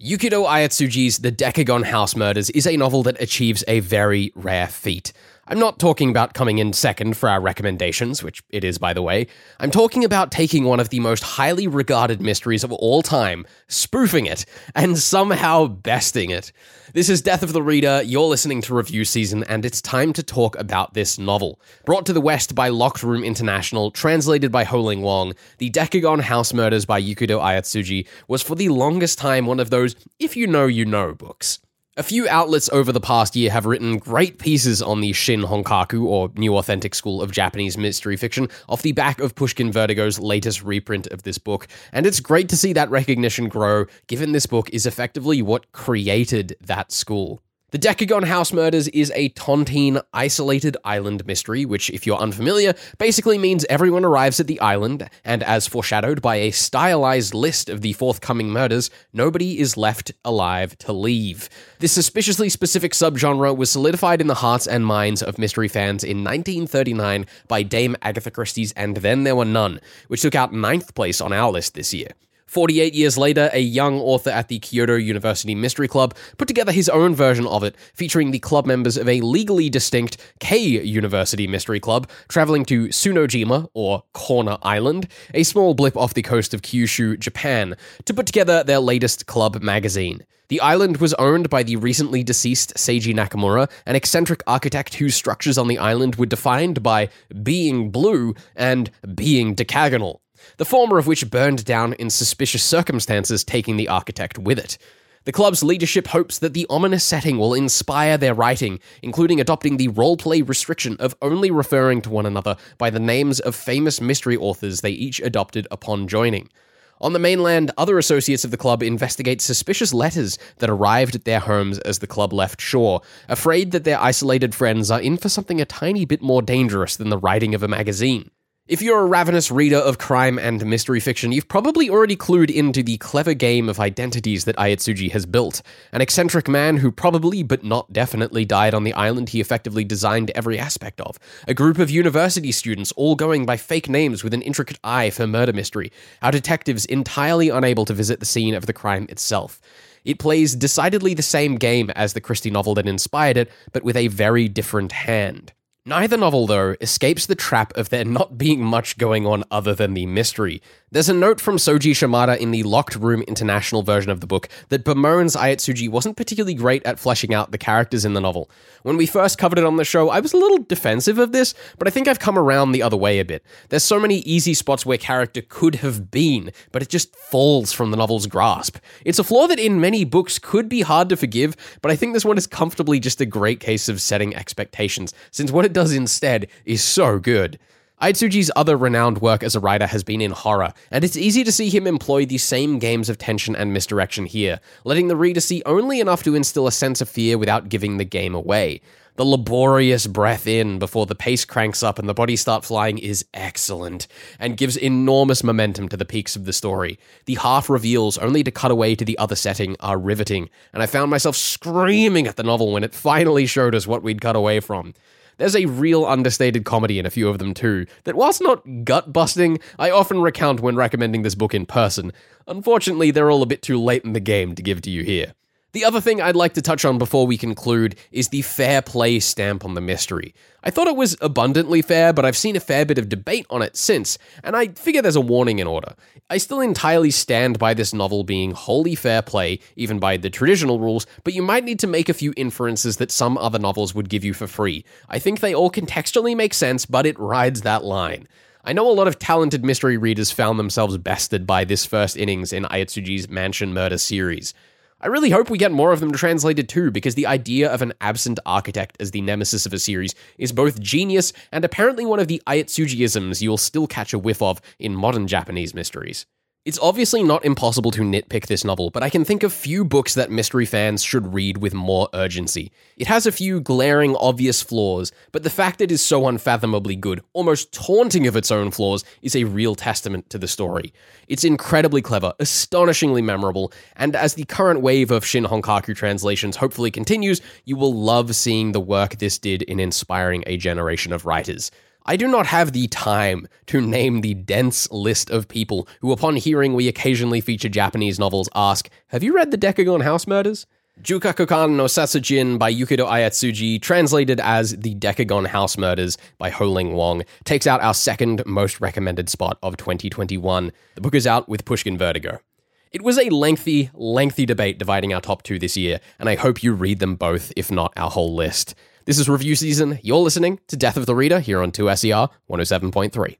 Yukito Ayatsuji's The Decagon House Murders is a novel that achieves a very rare feat. I'm not talking about coming in second for our recommendations, which it is, by the way. I'm talking about taking one of the most highly regarded mysteries of all time, spoofing it, and somehow besting it. This is Death of the Reader, you're listening to Review Season, and it's time to talk about this novel. Brought to the West by Locked Room International, translated by Ho-Ling Wong, The Decagon House Murders by Yukito Ayatsuji was for the longest time one of those if you know, you know books. A few outlets over the past year have written great pieces on the Shin Honkaku, or New Authentic School of Japanese Mystery Fiction, off the back of Pushkin Vertigo's latest reprint of this book, and it's great to see that recognition grow, given this book is effectively what created that school. The Decagon House Murders is a tontine, isolated island mystery, which, if you're unfamiliar, basically means everyone arrives at the island, and as foreshadowed by a stylized list of the forthcoming murders, nobody is left alive to leave. This suspiciously specific subgenre was solidified in the hearts and minds of mystery fans in 1939 by Dame Agatha Christie's And Then There Were None, which took out ninth place on our list this year. 48 years later, a young author at the Kyoto University Mystery Club put together his own version of it, featuring the club members of a legally distinct K University Mystery Club traveling to Tsunojima, or Corner Island, a small blip off the coast of Kyushu, Japan, to put together their latest club magazine. The island was owned by the recently deceased Seiji Nakamura, an eccentric architect whose structures on the island were defined by being blue and being decagonal the former of which burned down in suspicious circumstances, taking the architect with it. The club's leadership hopes that the ominous setting will inspire their writing, including adopting the roleplay restriction of only referring to one another by the names of famous mystery authors they each adopted upon joining. On the mainland, other associates of the club investigate suspicious letters that arrived at their homes as the club left shore, afraid that their isolated friends are in for something a tiny bit more dangerous than the writing of a magazine. If you're a ravenous reader of crime and mystery fiction, you've probably already clued into the clever game of identities that Ayatsuji has built. An eccentric man who probably, but not definitely, died on the island he effectively designed every aspect of. A group of university students all going by fake names with an intricate eye for murder mystery. Our detectives entirely unable to visit the scene of the crime itself. It plays decidedly the same game as the Christie novel that inspired it, but with a very different hand. Neither novel, though, escapes the trap of there not being much going on other than the mystery. There's a note from Soji Shimada in the Locked Room International version of the book that bemoans Ayatsuji wasn't particularly great at fleshing out the characters in the novel. When we first covered it on the show, I was a little defensive of this, but I think I've come around the other way a bit. There's so many easy spots where character could have been, but it just falls from the novel's grasp. It's a flaw that in many books could be hard to forgive, but I think this one is comfortably just a great case of setting expectations, since what it does instead is so good. Ayatsuji's other renowned work as a writer has been in horror, and it's easy to see him employ the same games of tension and misdirection here, letting the reader see only enough to instill a sense of fear without giving the game away. The laborious breath in before the pace cranks up and the bodies start flying is excellent, and gives enormous momentum to the peaks of the story. The half reveals, only to cut away to the other setting, are riveting, and I found myself screaming at the novel when it finally showed us what we'd cut away from. There's a real understated comedy in a few of them too, that whilst not gut busting, I often recount when recommending this book in person. Unfortunately, they're all a bit too late in the game to give to you here. The other thing I'd like to touch on before we conclude is the fair play stamp on the mystery. I thought it was abundantly fair, but I've seen a fair bit of debate on it since, and I figure there's a warning in order. I still entirely stand by this novel being wholly fair play, even by the traditional rules, but you might need to make a few inferences that some other novels would give you for free. I think they all contextually make sense, but it rides that line. I know a lot of talented mystery readers found themselves bested by this first innings in Ayatsuji's Mansion Murder series. I really hope we get more of them translated too, because the idea of an absent architect as the nemesis of a series is both genius and apparently one of the Ayatsujiisms you'll still catch a whiff of in modern Japanese mysteries. It's obviously not impossible to nitpick this novel, but I can think of few books that mystery fans should read with more urgency. It has a few glaring, obvious flaws, but the fact it is so unfathomably good, almost taunting of its own flaws, is a real testament to the story. It's incredibly clever, astonishingly memorable, and as the current wave of Shin Honkaku translations hopefully continues, you will love seeing the work this did in inspiring a generation of writers. I do not have the time to name the dense list of people who, upon hearing we occasionally feature Japanese novels, ask, Have you read the Decagon House Murders? Jukkakukan no Satsujin by Yukito Ayatsuji, translated as The Decagon House Murders by Ho-Ling Wong, takes out our second most recommended spot of 2021. The book is out with Pushkin Vertigo. It was a lengthy, lengthy debate dividing our top two this year, and I hope you read them both, if not our whole list. This is review season. You're listening to Death of the Reader here on 2SER 107.3.